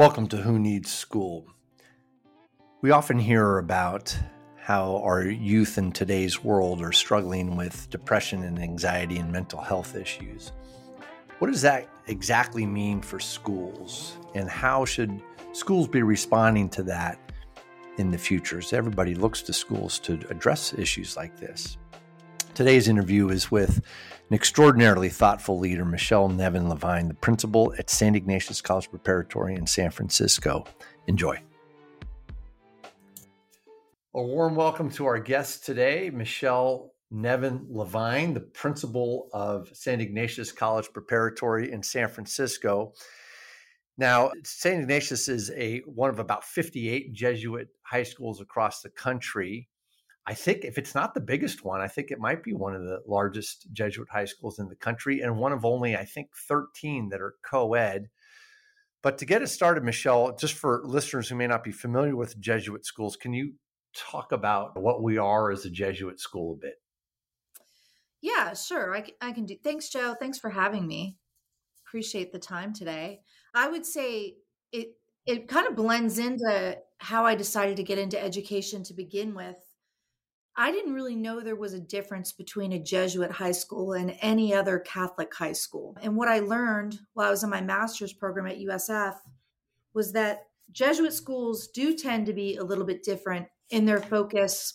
Welcome to Who Needs School. We often hear about how our youth in today's world are struggling with depression and anxiety and mental health issues. What does that exactly mean for schools? And how should schools be responding to that in the future as everybody looks to schools to address issues like this? Today's interview is with an extraordinarily thoughtful leader, Michelle Nevin Levine, the principal at St. Ignatius College Preparatory in San Francisco. Enjoy. A warm welcome to our guest today, Michelle Nevin Levine, the principal of St. Ignatius College Preparatory in San Francisco. Now, St. Ignatius is a one of about 58 Jesuit high schools across the country. I think if it's not the biggest one, I think it might be one of the largest Jesuit high schools in the country and one of only, I think, 13 that are co ed. But to get us started, Michelle, just for listeners who may not be familiar with Jesuit schools, can you talk about what we are as a Jesuit school a bit? Yeah, sure. I, I can do. Thanks, Joe. Thanks for having me. Appreciate the time today. I would say it it kind of blends into how I decided to get into education to begin with. I didn't really know there was a difference between a Jesuit high school and any other Catholic high school. And what I learned while I was in my master's program at USF was that Jesuit schools do tend to be a little bit different in their focus.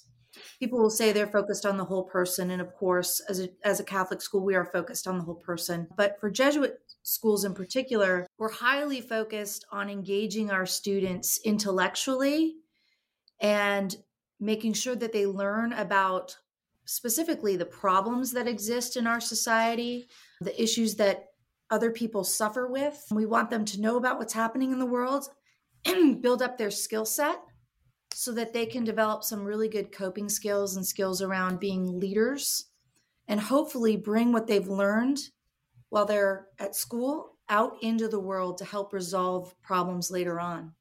People will say they're focused on the whole person. And of course, as a, as a Catholic school, we are focused on the whole person. But for Jesuit schools in particular, we're highly focused on engaging our students intellectually and making sure that they learn about specifically the problems that exist in our society, the issues that other people suffer with. We want them to know about what's happening in the world build up their skill set so that they can develop some really good coping skills and skills around being leaders and hopefully bring what they've learned while they're at school out into the world to help resolve problems later on.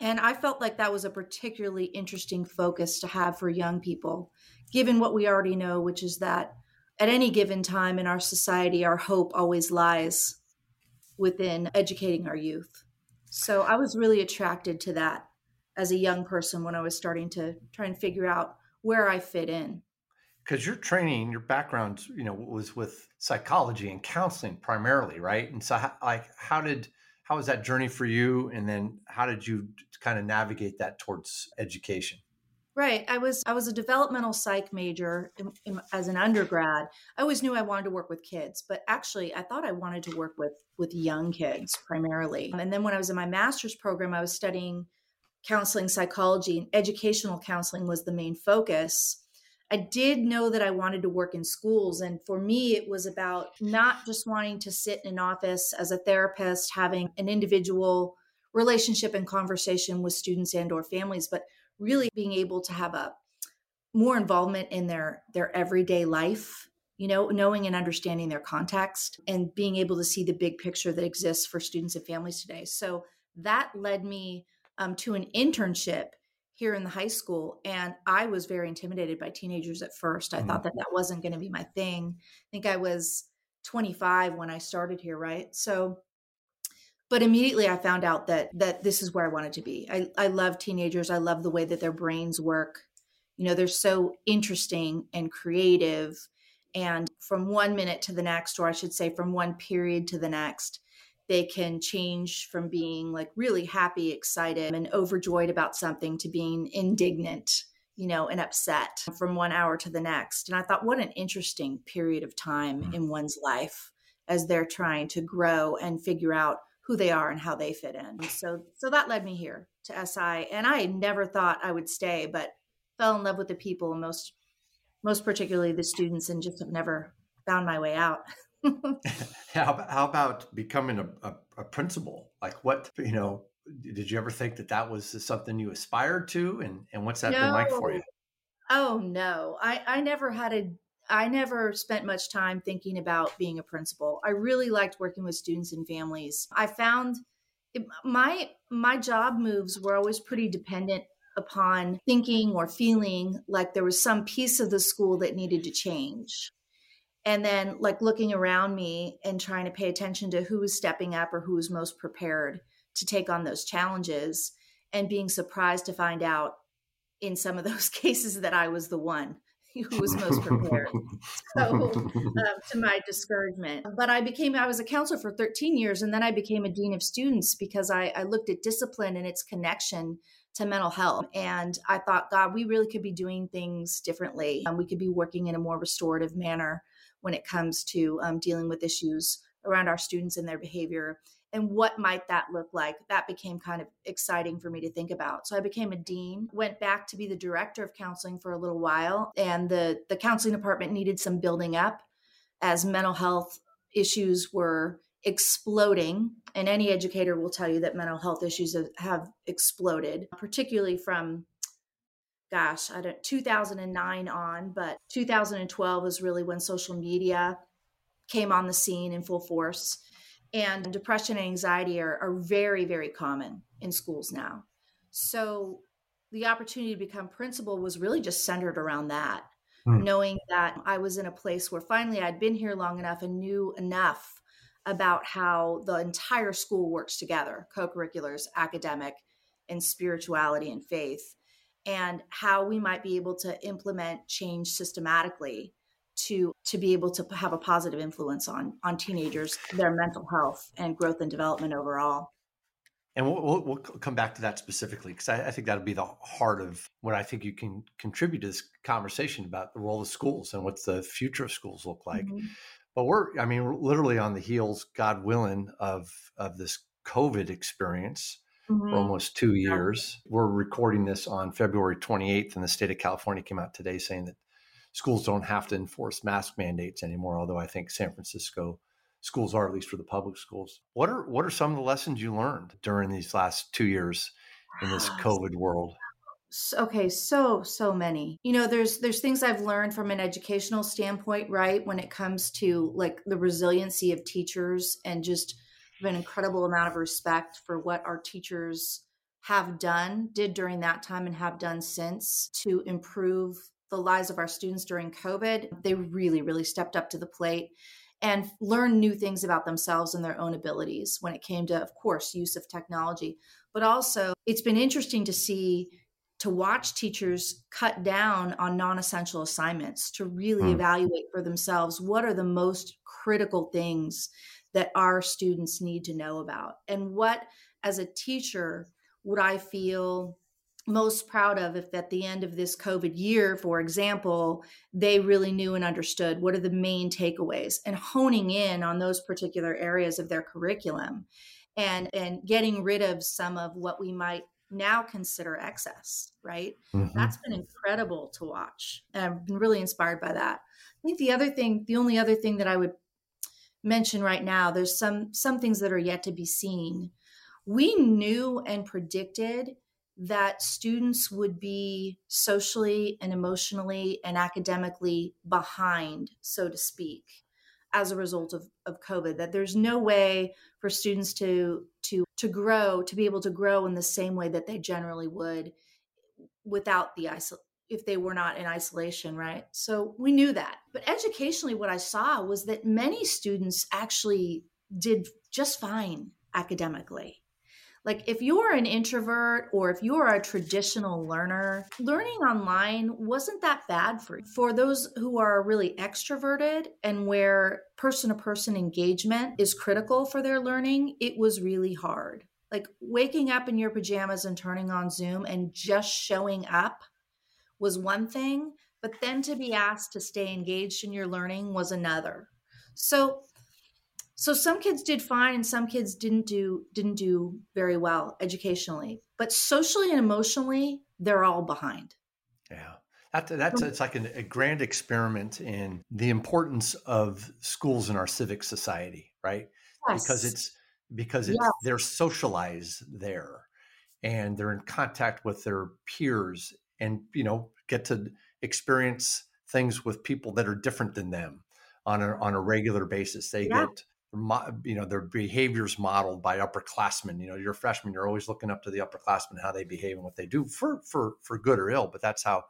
And I felt like that was a particularly interesting focus to have for young people, given what we already know, which is that at any given time in our society, our hope always lies within educating our youth. So I was really attracted to that as a young person when I was starting to try and figure out where I fit in. Because your training, your background, you know, was with psychology and counseling primarily, right? And so, like, how did how was that journey for you? And then how did you kind of navigate that towards education? Right i was i was a developmental psych major in, in, as an undergrad. I always knew i wanted to work with kids but actually i thought i wanted to work with with young kids primarily. And then when i was in my master's program i was studying counseling psychology and educational counseling was the main focus I did know that I wanted to work in schools. And for me, it was about not just wanting to sit in an office as a therapist, having an individual relationship and conversation with students and or families, but really being able to have a more involvement in their their everyday life you know knowing and understanding their context and being able to see the big picture that exists for students and families today so that led me um, to an internship here in the high school and i was very intimidated by teenagers at first. I mm-hmm. thought that that wasn't going to be my thing. I think i was 25 when i started here right? So but immediately i found out that that this is where i wanted to be. I, I love teenagers. I love the way that their brains work. You know they're so interesting and creative and from one minute to the next or i should say from one period to the next they can change from being like really happy, excited, and overjoyed about something to being indignant, you know, and upset from one hour to the next. And I thought, what an interesting period of time mm. in one's life as they're trying to grow and figure out who they are and how they fit in. So so that led me here to SI and I never thought I would stay but fell in love with the people and most most particularly the students and just have never found my way out. how, about, how about becoming a, a, a, principal? Like, what you know? Did you ever think that that was something you aspired to, and and what's that no. been like for you? Oh no, I I never had a I never spent much time thinking about being a principal. I really liked working with students and families. I found it, my my job moves were always pretty dependent upon thinking or feeling like there was some piece of the school that needed to change and then like looking around me and trying to pay attention to who was stepping up or who was most prepared to take on those challenges and being surprised to find out in some of those cases that I was the one who was most prepared. so, um, to my discouragement. But I became, I was a counselor for 13 years, and then I became a dean of students because I, I looked at discipline and its connection to mental health. And I thought, God, we really could be doing things differently. Um, we could be working in a more restorative manner when it comes to um, dealing with issues around our students and their behavior and what might that look like that became kind of exciting for me to think about. So i became a dean went back to be the director of counseling for a little while and the the counseling department needed some building up as mental health issues were exploding and any educator will tell you that mental health issues have exploded particularly from gosh i don't 2009 on but 2012 is really when social media came on the scene in full force and depression and anxiety are, are very, very common in schools now. So the opportunity to become principal was really just centered around that, mm. knowing that I was in a place where finally I'd been here long enough and knew enough about how the entire school works together co curriculars, academic, and spirituality and faith, and how we might be able to implement change systematically to to be able to have a positive influence on on teenagers their mental health and growth and development overall and we'll, we'll, we'll come back to that specifically because I, I, think that'll be the heart of what I think you can contribute to this conversation about the role of schools and what's the future of schools look like. Mm-hmm. But we're, I mean, we're literally on the heels, God willing, of of this COVID experience mm-hmm. for almost two years. We're recording this on February 28th, and the state of California came out today saying that schools don't have to enforce mask mandates anymore. Although I think San Francisco schools are, at least for the public schools. What are what are some of the lessons you learned during these last two years in this COVID world? okay so so many you know there's there's things i've learned from an educational standpoint right when it comes to like the resiliency of teachers and just an incredible amount of respect for what our teachers have done did during that time and have done since to improve the lives of our students during COVID, they really, really stepped up to the plate and learned new things about themselves and their own abilities when it came to, of course, use of technology. But also, it's been interesting to see to watch teachers cut down on non-essential assignments to really mm. evaluate for themselves what are the most critical things that our students need to know about and what as a teacher would i feel most proud of if at the end of this COVID year, for example, they really knew and understood what are the main takeaways and honing in on those particular areas of their curriculum and and getting rid of some of what we might now consider excess, right? Mm-hmm. That's been incredible to watch. And I've been really inspired by that. I think the other thing, the only other thing that I would mention right now, there's some some things that are yet to be seen. We knew and predicted that students would be socially and emotionally and academically behind, so to speak, as a result of, of COVID. That there's no way for students to to to grow, to be able to grow in the same way that they generally would without the isol- if they were not in isolation, right? So we knew that. But educationally, what I saw was that many students actually did just fine academically like if you're an introvert or if you're a traditional learner, learning online wasn't that bad for you. For those who are really extroverted and where person to person engagement is critical for their learning, it was really hard. Like waking up in your pajamas and turning on Zoom and just showing up was one thing, but then to be asked to stay engaged in your learning was another. So so some kids did fine and some kids didn't do didn't do very well educationally but socially and emotionally they're all behind yeah that, that's it's like an, a grand experiment in the importance of schools in our civic society right yes. because it's because it's yes. they're socialized there and they're in contact with their peers and you know get to experience things with people that are different than them on a on a regular basis they yeah. get you know their behaviors modeled by upperclassmen. You know, you're a freshman, you're always looking up to the upperclassmen how they behave and what they do for for for good or ill. But that's how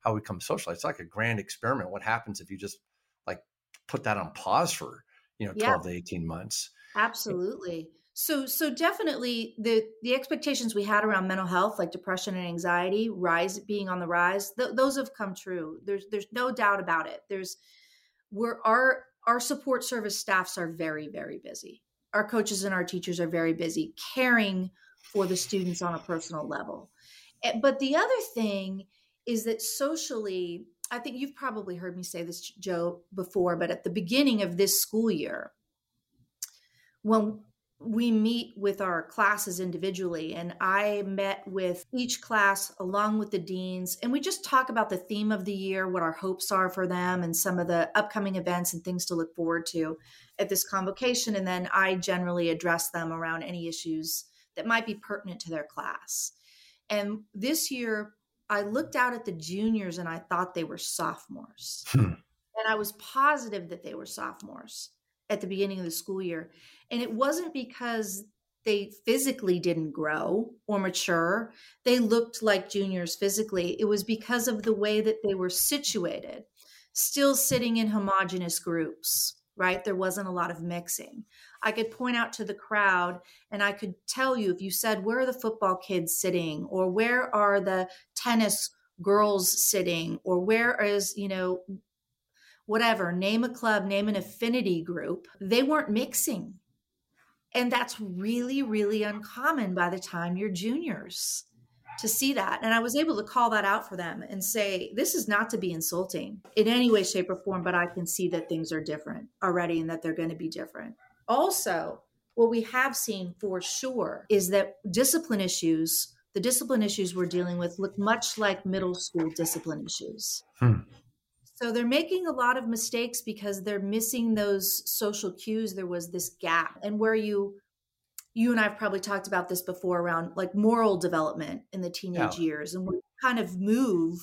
how we come socialized. It's like a grand experiment. What happens if you just like put that on pause for you know 12 yeah. to 18 months? Absolutely. So so definitely the the expectations we had around mental health, like depression and anxiety, rise being on the rise, th- those have come true. There's there's no doubt about it. There's we're our our support service staffs are very very busy. Our coaches and our teachers are very busy caring for the students on a personal level. Eh, but the other thing is that socially, I think you've probably heard me say this, Joe, before, but at the beginning of this school year, when we meet with our classes individually and i met with each class along with the deans and we just talk about the theme of the year what our hopes are for them and some of the upcoming events and things to look forward to at this convocation and then i generally address them around any issues that might be pertinent to their class. And this year i looked out at the juniors and i thought they were sophomores. Hmm. and i was positive that they were sophomores at the beginning of the school year. And it wasn't because they physically didn't grow or mature. They looked like juniors physically. It was because of the way that they were situated, still sitting in homogenous groups, right? There wasn't a lot of mixing. I could point out to the crowd and I could tell you if you said, Where are the football kids sitting? or where are the tennis girls sitting? or where is, you know, whatever, name a club, name an affinity group, they weren't mixing. And that's really, really uncommon by the time you're juniors to see that. And I was able to call that out for them and say, this is not to be insulting in any way, shape, or form, but I can see that things are different already and that they're going to be different. Also, what we have seen for sure is that discipline issues, the discipline issues we're dealing with, look much like middle school discipline issues. Hmm. So they're making a lot of mistakes because they're missing those social cues. There was this gap. And where you you and I've probably talked about this before around like moral development in the teenage yeah. years and we kind of move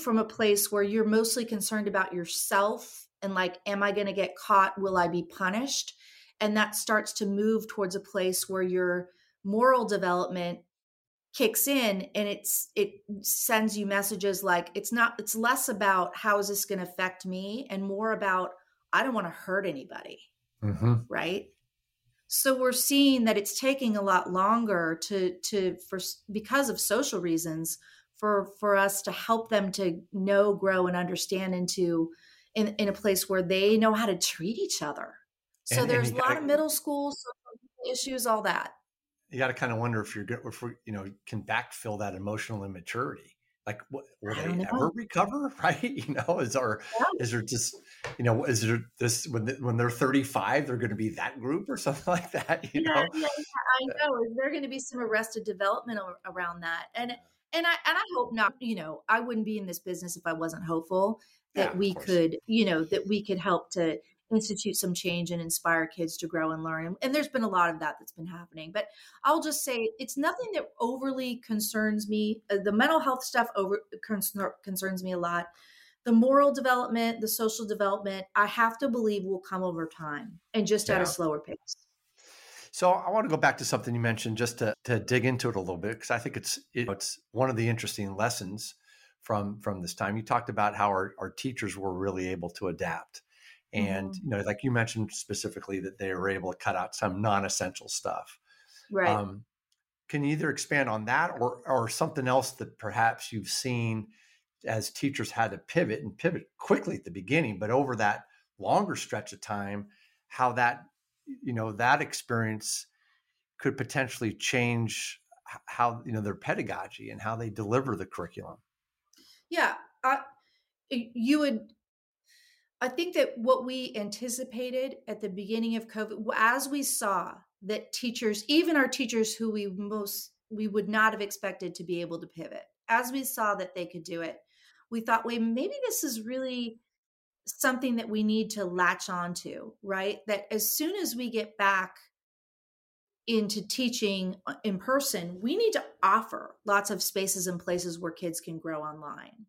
from a place where you're mostly concerned about yourself and like am I going to get caught? Will I be punished? And that starts to move towards a place where your moral development kicks in and it's it sends you messages like it's not it's less about how is this going to affect me and more about i don't want to hurt anybody. Mm-hmm. right? So we're seeing that it's taking a lot longer to to for because of social reasons for for us to help them to know grow and understand into in, in a place where they know how to treat each other. So and, there's and a lot of middle school issues all that you got to kind of wonder if you're good, if we, you know, can backfill that emotional immaturity. Like, what, will they know. ever recover? Right? You know, is there yeah. is there just, you know, is there this when they, when they're 35, they're going to be that group or something like that? You yeah, know, yeah, I know. Is there going to be some arrested development around that? And and I and I hope not. You know, I wouldn't be in this business if I wasn't hopeful that we could, you know, that we could help to institute some change and inspire kids to grow and learn. And there's been a lot of that that's been happening. But I'll just say it's nothing that overly concerns me. Uh, the mental health stuff over concerns me a lot. The moral development, the social development, I have to believe will come over time and just yeah. at a slower pace. So I want to go back to something you mentioned just to, to dig into it a little bit because I think it's it's one of the interesting lessons from from this time. You talked about how our, our teachers were really able to adapt and mm-hmm. you know like you mentioned specifically that they were able to cut out some non-essential stuff. Right. Um, can you either expand on that or or something else that perhaps you've seen as teachers had to pivot and pivot quickly at the beginning but over that longer stretch of time how that you know that experience could potentially change how you know their pedagogy and how they deliver the curriculum? Yeah I, you would I think that what we anticipated at the beginning of COVID, as we saw that teachers, even our teachers who we most we would not have expected to be able to pivot, as we saw that they could do it, we thought, wait, maybe this is really something that we need to latch on to, right? That as soon as we get back into teaching uh, in person, we need to offer lots of spaces and places where kids can grow online.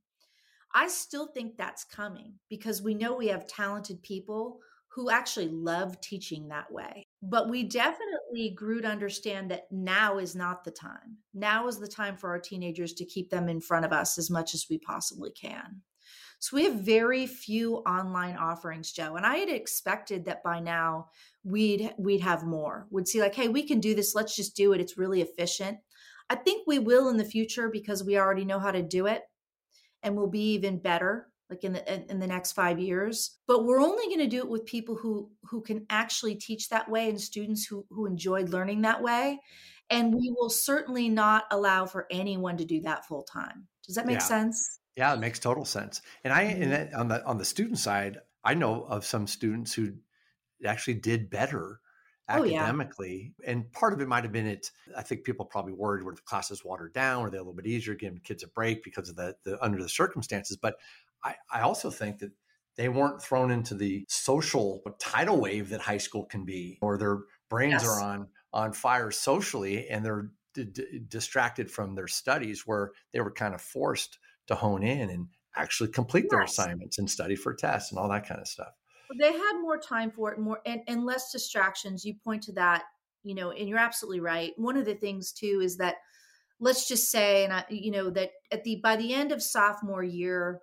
I still think that's coming because we know we have talented people who actually love teaching that way. But we definitely grew to understand that now is not the time. Now is the time for our teenagers to keep them in front of us as much as we possibly can. So we have very few online offerings, Joe. And I had expected that by now we'd we'd have more. Would see like, hey, we can do this. Let's just do it. It's really efficient. I think we will in the future because we already know how to do it and we'll be even better like in the in the next 5 years but we're only going to do it with people who who can actually teach that way and students who who enjoyed learning that way and we will certainly not allow for anyone to do that full time does that make Yeah. sense Yeah, it makes total sense. And I and Mhm. that, on the on the student side, I know of some students who actually did better Oh, yeah. academically. And part of it might have been it. I think people probably worried were the classes watered down, or they're a little bit easier, giving kids a break because of the, the under the circumstances. But I, I also think that they weren't thrown into the social tidal wave that high school can be, or their brains Yes. are on on fire socially, and they're d- d- distracted from their studies, where they were kind of forced to hone in and actually complete their Yes. assignments and study for tests and all that kind of stuff. They had more time for it more and, and less distractions. You point to that you know and you're absolutely right. One of the things too is that let's just say and I, you know that at the by the end of sophomore year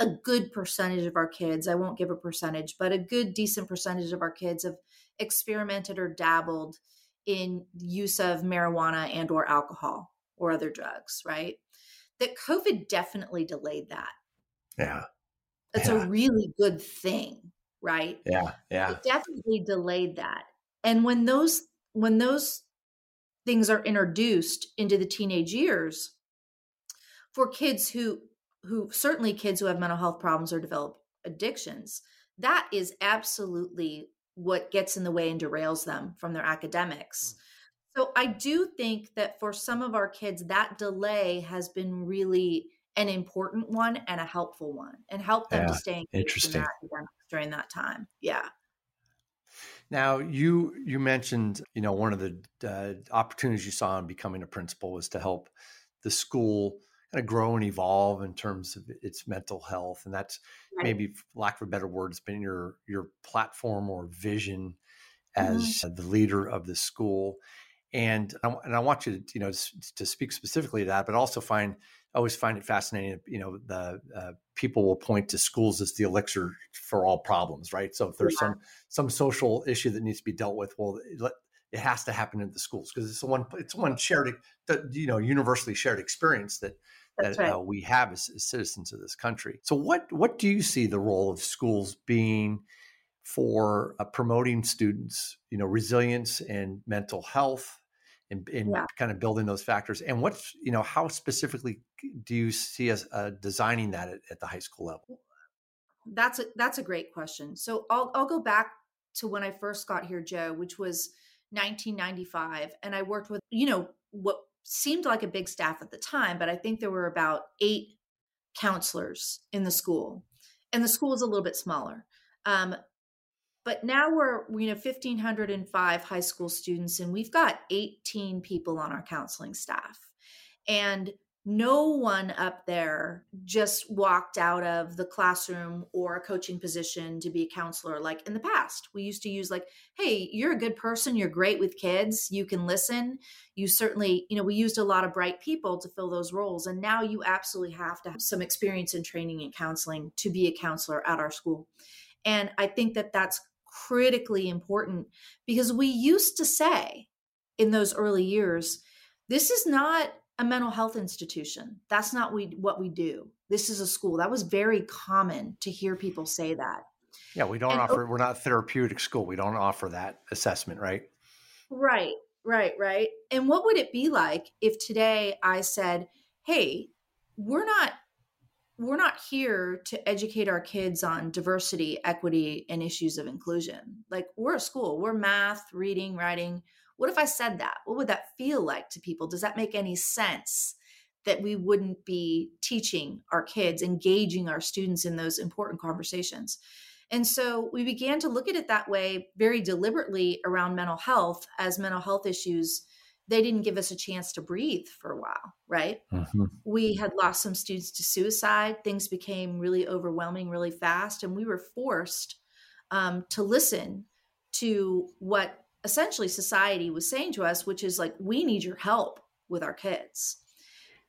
a good percentage of our kids i won't give a percentage but a good decent percentage of our kids have experimented or dabbled in use of marijuana and or alcohol or other drugs right? That covid definitely delayed that. Yeah, it's Yeah. a really good thing right? Yeah, yeah, it definitely delayed that. And when those when those things are introduced into the teenage years for kids who who certainly kids who have mental health problems or develop addictions that is absolutely what gets in the way and derails them from their hmm. academics. So i do think that for some of our kids that delay has been really an important one and a helpful one and help them to stay interesting. in their during that time yeah Now you you mentioned you know one of the uh, opportunities you saw in becoming a principal was to help the school kind of grow and evolve in terms of its mental health, and that's Right. maybe, lack of a better word, it's been your your platform or vision as the leader of the school. And I, and I want you to you know to, to speak specifically to that, but also find I always find it fascinating. You know, the uh, people will point to schools as the elixir for all problems, right? So if there's Yeah. some some social issue that needs to be dealt with, well, it, it has to happen in the schools because it's the one it's one shared you know universally shared experience that That's that right. uh, we have as, as citizens of this country. So what what do you see the role of schools being for uh, promoting students, you know, resilience and mental health? And, and Yeah. kind of building those factors, and what's you know how specifically do you see us uh, designing that at, at the high school level? That's a that's a great question. So I'll I'll go back to when I first got here, Joe, which was 1995, and I worked with you know what seemed like a big staff at the time, but I think there were about eight counselors in the school, and the school is a little bit smaller. Um, but now we're you know 1505 high school students and we've got 18 people on our counseling staff. And no one up there just walked out of the classroom or a coaching position to be a counselor like in the past. We used to use like hey you're a good person you're great with kids you can listen. You certainly you know we used a lot of bright people to fill those roles and now you absolutely have to have some experience in training and counseling to be a counselor at our school. And i think that that's critically important because we used to say in those early years this is not a mental health institution that's not we, what we do this is a school that was very common to hear people say that Yeah, we don't And- offer. We're not a therapeutic school. We don't offer that assessment, right? Right, right, right. And what would it be like if today I said, "Hey, we're not we're not here to educate our kids on diversity, equity, and issues of inclusion. Like we're a school, we're math, reading, writing. What if I said that? What would that feel like to people? Does that make any sense? That we wouldn't be teaching our kids, engaging our students in those important conversations. And so we began to look at it that way very deliberately around mental health as mental health issues. They didn't give us a chance to breathe for a while, right? We had lost some students to suicide. Things became really overwhelming really fast. And we were forced um, to listen to what essentially society was saying to us, which is like, we need your help with our kids.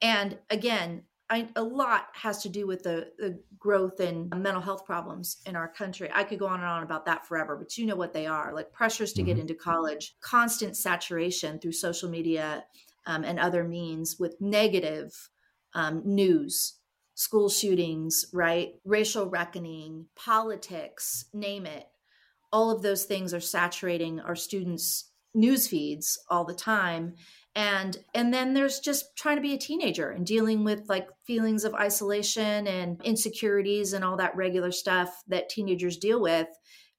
And again, I, a lot has to do with the, the growth in mental health problems in our country. I could go on and on about that forever, but you know what they are like pressures to mm-hmm. get into college, constant saturation through social media um, and other means with negative um, news, school shootings, right? Racial reckoning, politics, name it. All of those things are saturating our students' news feeds all the time and and then there's just trying to be a teenager and dealing with like feelings of isolation and insecurities and all that regular stuff that teenagers deal with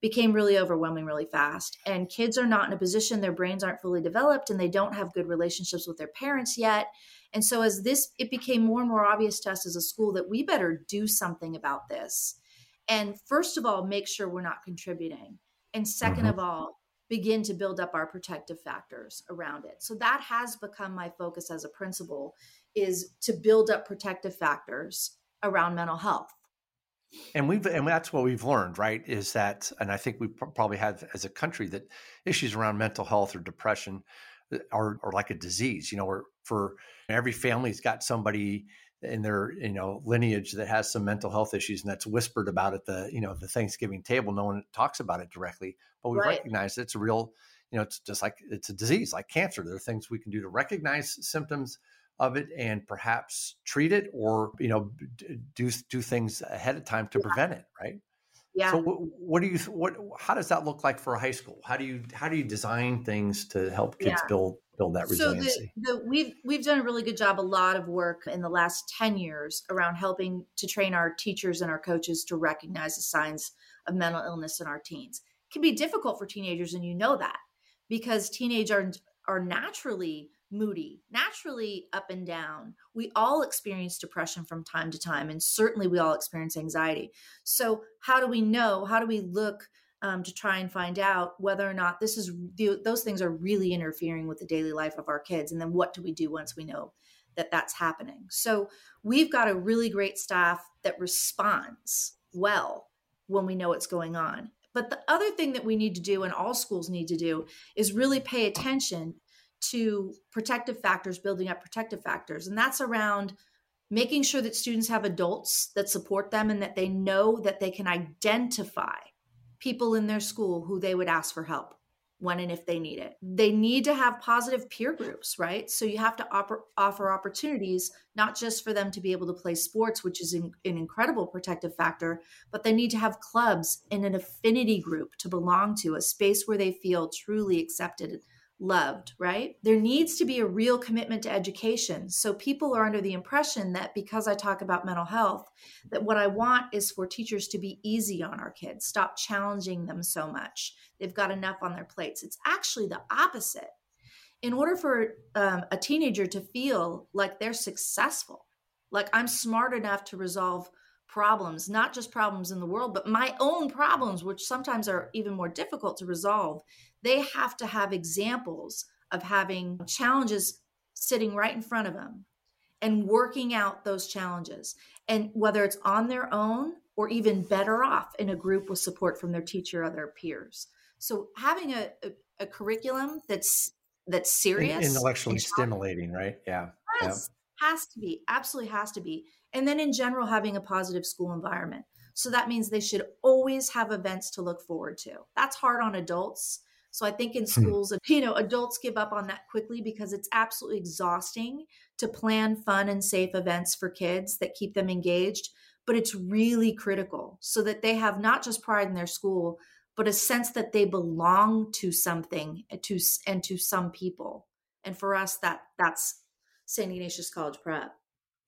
became really overwhelming really fast. And kids are not in a position their brains aren't fully developed and they don't have good relationships with their parents yet. And so as this it became more and more obvious to us as a school that we better do something about this. And first of all make sure we're not contributing. And 2nd mm-hmm. of all begin to build up our protective factors around it. So that has become my focus as a principal is to build up protective factors around mental health. And we've and that's what we've learned, right? Is that and I think we probably have as a country that issues around mental health or depression uh, are, are like a disease. You know, where for every family's got somebody in their you know lineage that has some mental health issues and that's whispered about at the you know the thanksgiving table no one talks about it directly but we right. recognize it's a real you know it's just like it's a disease like cancer there are things we can do to recognize symptoms of it and perhaps treat it or you know do do things ahead of time to yeah. prevent it right yeah so what, what, do you what how does that look like for a high school how do you how do you design things to help kids yeah. build build that resiliency? So the, the, we've we've done a really good job, a lot of work in the last ten years around helping to train our teachers and our coaches to recognize the signs of mental illness in our teens. It can be difficult for teenagers, and you know that because teenagers are, are naturally moody, naturally up and down. We all experience depression from time to time, and certainly we all experience anxiety. So, how do we know? How do we look? Um, to try and find out whether or not this is those things are really interfering with the daily life of our kids and then what do we do once we know that that's happening? So we've got a really great staff that responds well when we know what's going on. But the other thing that we need to do and all schools need to do is really pay attention to protective factors building up protective factors. And that's around making sure that students have adults that support them and that they know that they can identify people in their school who they would ask for help when and if they need it. They need to have positive peer groups, right? So you have to offer, offer opportunities, not just for them to be able to play sports, which is an, an incredible protective factor, but they need to have clubs and an affinity group to belong to, a space where they feel truly accepted loved, right? There needs to be a real commitment to education. So people are under the impression that because I talk about mental health, that what I want is for teachers to be easy on our kids, stop challenging them so much. They've got enough on their plates. It's actually the opposite. In order for um, a teenager to feel like they're successful, like I'm smart enough to resolve problems, not just problems in the world, but my own problems, which sometimes are even more difficult to resolve, they have to have examples of having challenges sitting right in front of them and working out those challenges. And whether it's on their own or even better off in a group with support from their teacher or their peers. So having a, a, a curriculum that's that's serious, intellectually stimulating, right? Yeah. Yes, yeah. has to be, absolutely has to be. And then in general, having a positive school environment. So that means they should always have events to look forward to. That's hard on adults so I think in hmm. schools, you know, adults give up on that quickly because it's absolutely exhausting to plan fun and safe events for kids that keep them engaged. But it's really critical so that they have not just pride in their school, but a sense that they belong to something eh, to and to some people. And for us, that that's St. Ignatius College Prep.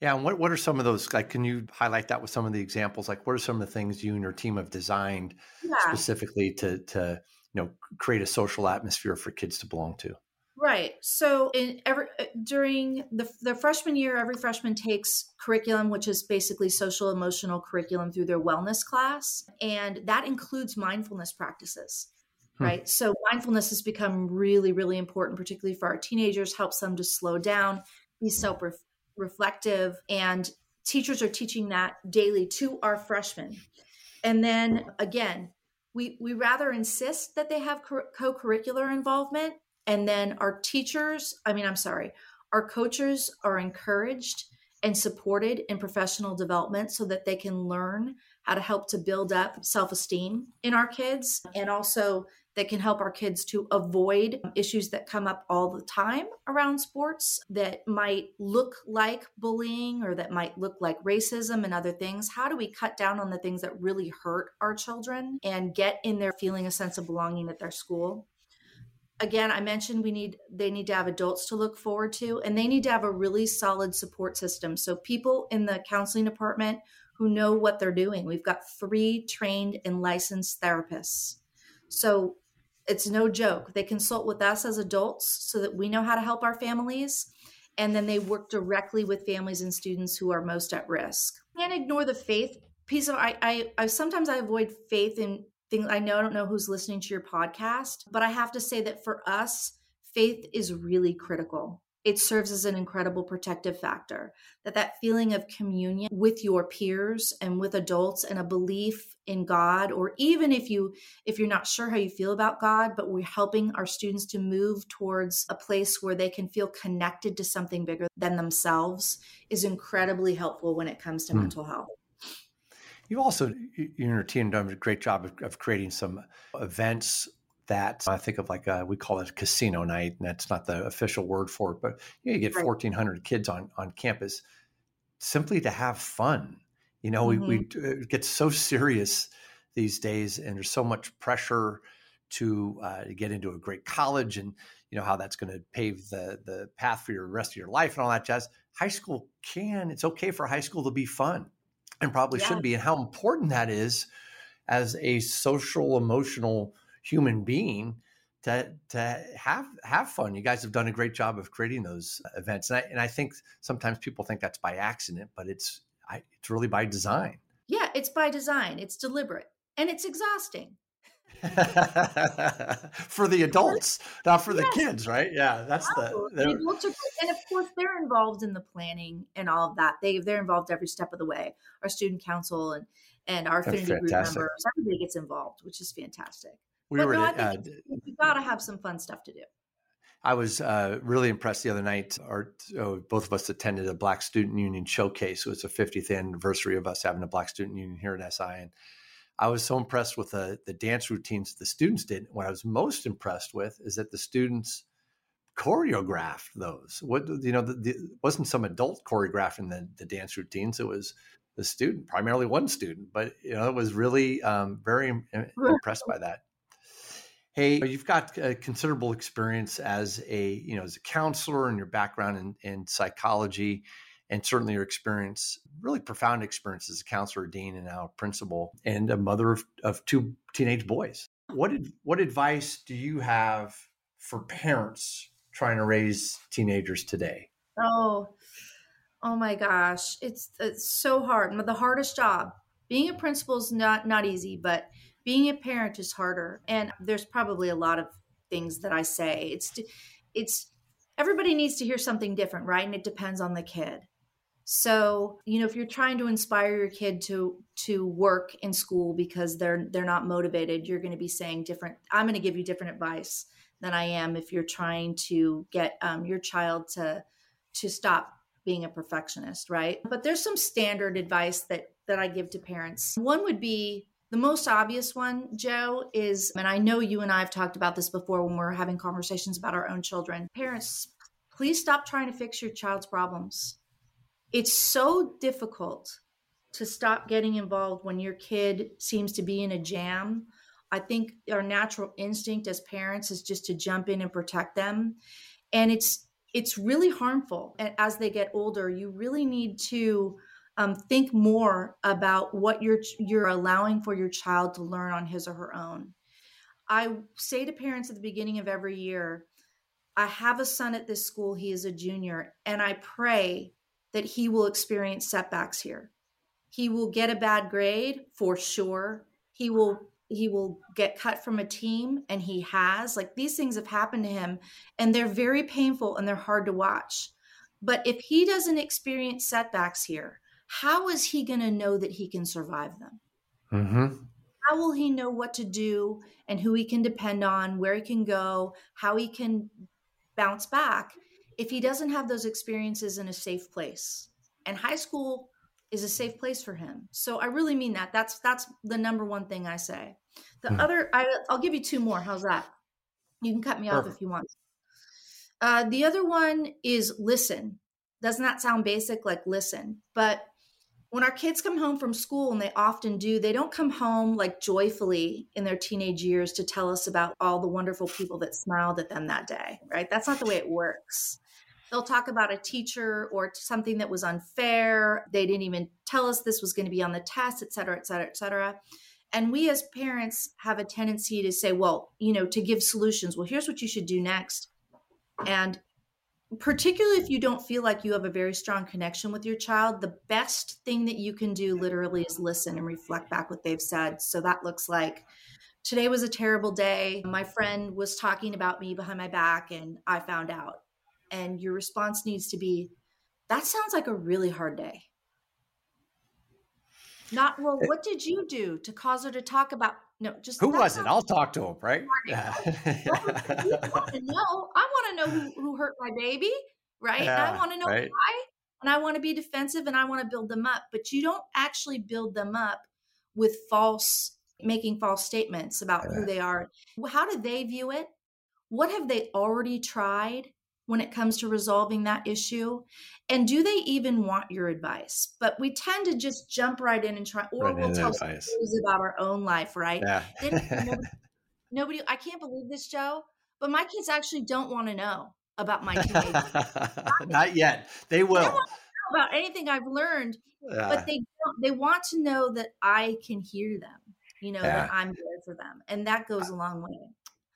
Yeah, and what, what are some of those? Like, can you highlight that with some of the examples? Like, what are some of the things you and your team have designed yeah. specifically to to you know create a social atmosphere for kids to belong to right so in every uh, during the, the freshman year every freshman takes curriculum which is basically social emotional curriculum through their wellness class and that includes mindfulness practices hmm. right so mindfulness has become really really important particularly for our teenagers helps them to slow down be self reflective and teachers are teaching that daily to our freshmen. And then again we we rather insist that they have co-curricular involvement and then our teachers i mean i'm sorry our coaches are encouraged and supported in professional development so that they can learn how to help to build up self esteem in our kids and also that can help our kids to avoid issues that come up all the time around sports that might look like bullying or that might look like racism and other things. How do we cut down on the things that really hurt our children and get in there feeling a sense of belonging at their school? again i mentioned we need they need to have adults to look forward to and they need to have a really solid support system so people in the counseling department who know what they're doing we've got three trained and licensed therapists so it's no joke they consult with us as adults so that we know how to help our families and then they work directly with families and students who are most at risk can't ignore the faith piece of I, I, I sometimes i avoid faith in things I know I don't know who's listening to your podcast, but I have to say that for us, faith is really critical. It serves as an incredible protective factor. That that feeling of communion with your peers and with adults and a belief in God or even if you if you're not sure how you feel about God, but we're helping our students to move towards a place where they can feel connected to something bigger than themselves is incredibly helpful when it comes to mm. mental health. You also, you and your team done a great job of, of creating some events that I think of like a, we call it casino night, and that's not the official word for it, but you, know, you get right. 1,400 kids on, on campus simply to have fun. You know, mm-hmm. we, we it gets so serious these days, and there's so much pressure to, uh, get into a great college and you know how that's going to pave the the path for your rest of your life and all that jazz. High school can, it's okay for high school to be fun and probably yeah. should be, and how important that is as a social, emotional human being to to have have fun. You guys have done a great job of creating those uh, events, and I, and I think sometimes people think that's by accident, but it's I, it's really by design. Yeah, it's by design. It's deliberate, and it's exhausting. for the adults, not for yes. the kids, right? Yeah, that's Absolutely. the. And of course, they're involved in the planning and all of that. They they're involved every step of the way. Our student council and and our affinity group members, everybody gets involved, which is fantastic. We but were. No, I think uh, you got to have some fun stuff to do. I was uh, really impressed the other night. Our oh, both of us attended a Black Student Union showcase. It was the 50th anniversary of us having a Black Student Union here at SI, and I was so impressed with the the dance routines the students did. What I was most impressed with is that the students choreographed those. What you know, the, the, wasn't some adult choreographing the, the dance routines. It was the student, primarily one student, but you know, it was really um, very impressed by that. Hey, you've got a considerable experience as a you know as a counselor and your background in, in psychology and certainly your experience, really profound experience as a counselor, dean, and now principal, and a mother of, of two teenage boys. What what advice do you have for parents trying to raise teenagers today? Oh, oh my gosh, it's it's so hard. The hardest job. Being a principal is not not easy, but being a parent is harder. And there's probably a lot of things that I say. It's it's everybody needs to hear something different, right? And it depends on the kid. So, you know, if you're trying to inspire your kid to to work in school because they're they're not motivated, you're going to be saying different. I'm going to give you different advice than I am if you're trying to get um, your child to to stop being a perfectionist, right? But there's some standard advice that that I give to parents. One would be the most obvious one, Joe, is, and I know you and I have talked about this before when we're having conversations about our own children. Parents, please stop trying to fix your child's problems it's so difficult to stop getting involved when your kid seems to be in a jam. I think our natural instinct as parents is just to jump in and protect them. And it's it's really harmful And as they get older. You really need to um, think more about what you're you're allowing for your child to learn on his or her own. I say to parents at the beginning of every year, I have a son at this school. He is a junior, and I pray that he will experience setbacks here. He will get a bad grade for sure. He will he will get cut from a team and he has like these things have happened to him and they're very painful and they're hard to watch. But if he doesn't experience setbacks here, how is he going to know that he can survive them? Mm-hmm. How will he know what to do and who he can depend on, where he can go, how he can bounce back if he doesn't have those experiences in a safe place and high school is a safe place for him. So I really mean that. That's that's the number one thing I say. The mm-hmm. other, I, will give you two more. How's that? You can cut me Perfect. off if you want. Uh, the other one is listen. Doesn't that sound basic? Like listen, but when our kids come home from school, and they often do, they don't come home like joyfully in their teenage years to tell us about all the wonderful people that smiled at them that day, right? That's not the way it works. They'll talk about a teacher or something that was unfair. They didn't even tell us this was going to be on the test, et cetera, et cetera, et cetera. And we as parents have a tendency to say, well, you know, to give solutions. Well, here's what you should do next. And particularly if you don't feel like you have a very strong connection with your child, the best thing that you can do literally is listen and reflect back what they've said. So that looks like today was a terrible day. My friend was talking about me behind my back and I found out. And your response needs to be, that sounds like a really hard day. Not well. Eh what did you do to cause her to talk about? No, just who was it? I'll talk to him. Right? Yeah. want to know. I want to know who, who hurt my baby. Right? Yeah, I want to know right. why, and I want to be defensive, and I want to build them up. But you don't actually build them up with false, making false statements about yeah. who they are. How do they view it? What have they already tried? When it comes to resolving that issue? And do they even want your advice? But we tend to just jump right in and try, or right we'll tell stories about our own life, right? Yeah. nobody, nobody, I can't believe this, Joe, but my kids actually don't want to know about my teenage. Not yet. They will. They about anything I've learned, yeah. but they they want to know that I can hear them. You know yeah. that I'm there for them, and that goes a long way.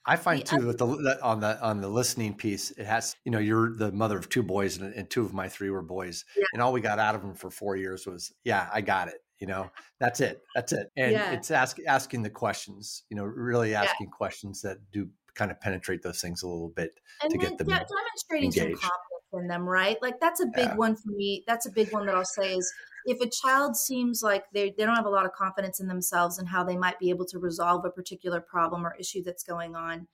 I find too that the on the on the listening piece, it has you know you're the mother of two boys and, and two of my three were boys, yeah. and all we got out of them for four years was yeah I got it you know that's it that's it and yeah. it's ask, asking the questions you know really asking yeah. questions that do kind of penetrate those things a little bit and to get them demonstrating engaged. some confidence in them right like that's a big one for me that's a big one that I'll say is if a child seems like they, they don't have a lot of confidence in themselves and how they might be able to resolve a particular problem or issue that's going on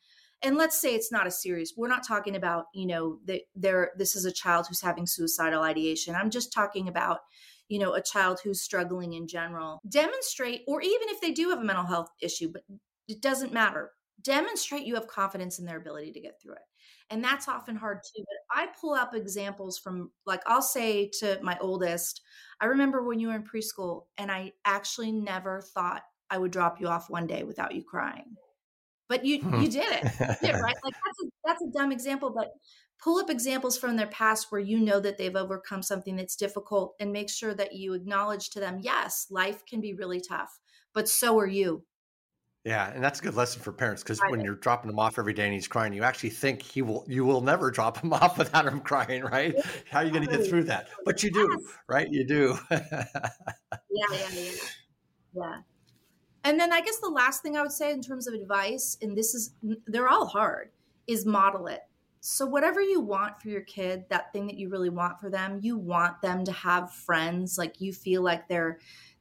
and let's say it's not a serious we're not talking about you know that there this is a child who's having suicidal ideation. I'm just talking about you know a child who's struggling in general. Demonstrate or even if they do have a mental health issue but it doesn't matter. Demonstrate you have confidence in their ability to get through it. And that's often hard too but i pull up examples from like i'll say to my oldest I remember when you were in preschool and I actually never thought I would drop you off one day without you crying. But you hmm. you did it. You did, right? Like that's a that's a dumb example, but pull up examples from their past where you know that they've overcome something that's difficult and make sure that you acknowledge to them, yes, life can be really tough, but so are you. Yeah, and that's a good lesson for parents because when you're dropping him off every day and he's crying, you actually think he will you will never drop him off without him crying, right? How are you going to get through that? But you do, right? You do. yeah, yeah, yeah. Yeah. And then I guess the last thing I would say in terms of advice, and this is they're all hard, is model it. So whatever you want for your kid, that thing that you really want for them, you want them to have friends like you feel like they're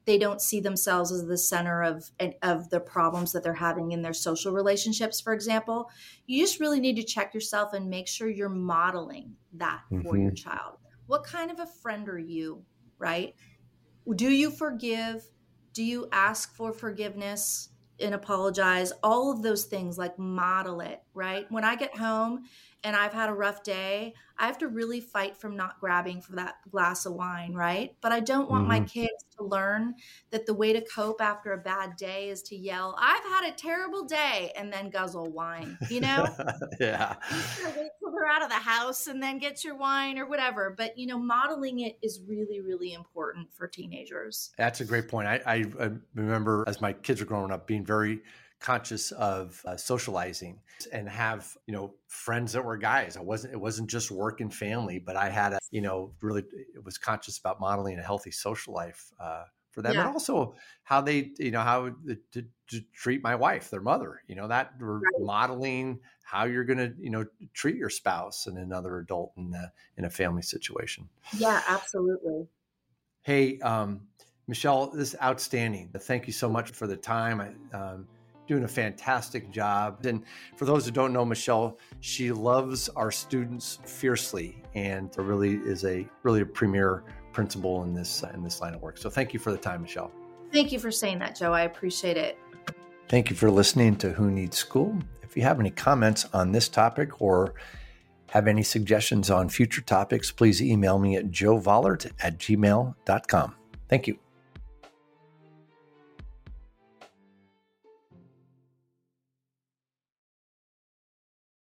they don't see themselves as the center of of the problems that they're having in their social relationships for example. You just really need to check yourself and make sure you're modeling that mm-hmm. for your mm-hmm. child. What kind of a friend are you right? Do you forgive? Do you ask for forgiveness and apologize? All of those things like model it right? When i get home and I've had a rough day, I have to really fight from not grabbing for that glass of wine, right? But I don't want mm-hmm. my kids to learn that the way to cope after a bad day is to yell, I've had a terrible day, and then guzzle wine, you know? yeah. wait till they're out of the house and then get your wine or whatever. But, you know, modeling it is really, really important for teenagers. That's a great point. I, I, I remember as my kids were growing up being very conscious of uh, socializing and have you know friends that were guys. I wasn't it wasn't just work and family but i had a you know really it was conscious about modeling a healthy social life uh, for them yeah. and also how they you know how to, to, treat my wife their mother you know that right. modeling how you're going to you know treat your spouse and another adult in a, in a family situation. Yeah absolutely. Hey um michelle this is outstanding. Thank you so much for the time. I, um, doing a fantastic job. And for those who don't know Michelle, she loves our students fiercely and really is a really a premier principal in this in this line of work. So thank you for the time, Michelle. Thank you for saying that, Joe. I appreciate it. Thank you for listening to Who Needs School. If you have any comments on this topic or have any suggestions on future topics, please email me at joevollert at gmail.com. Thank you.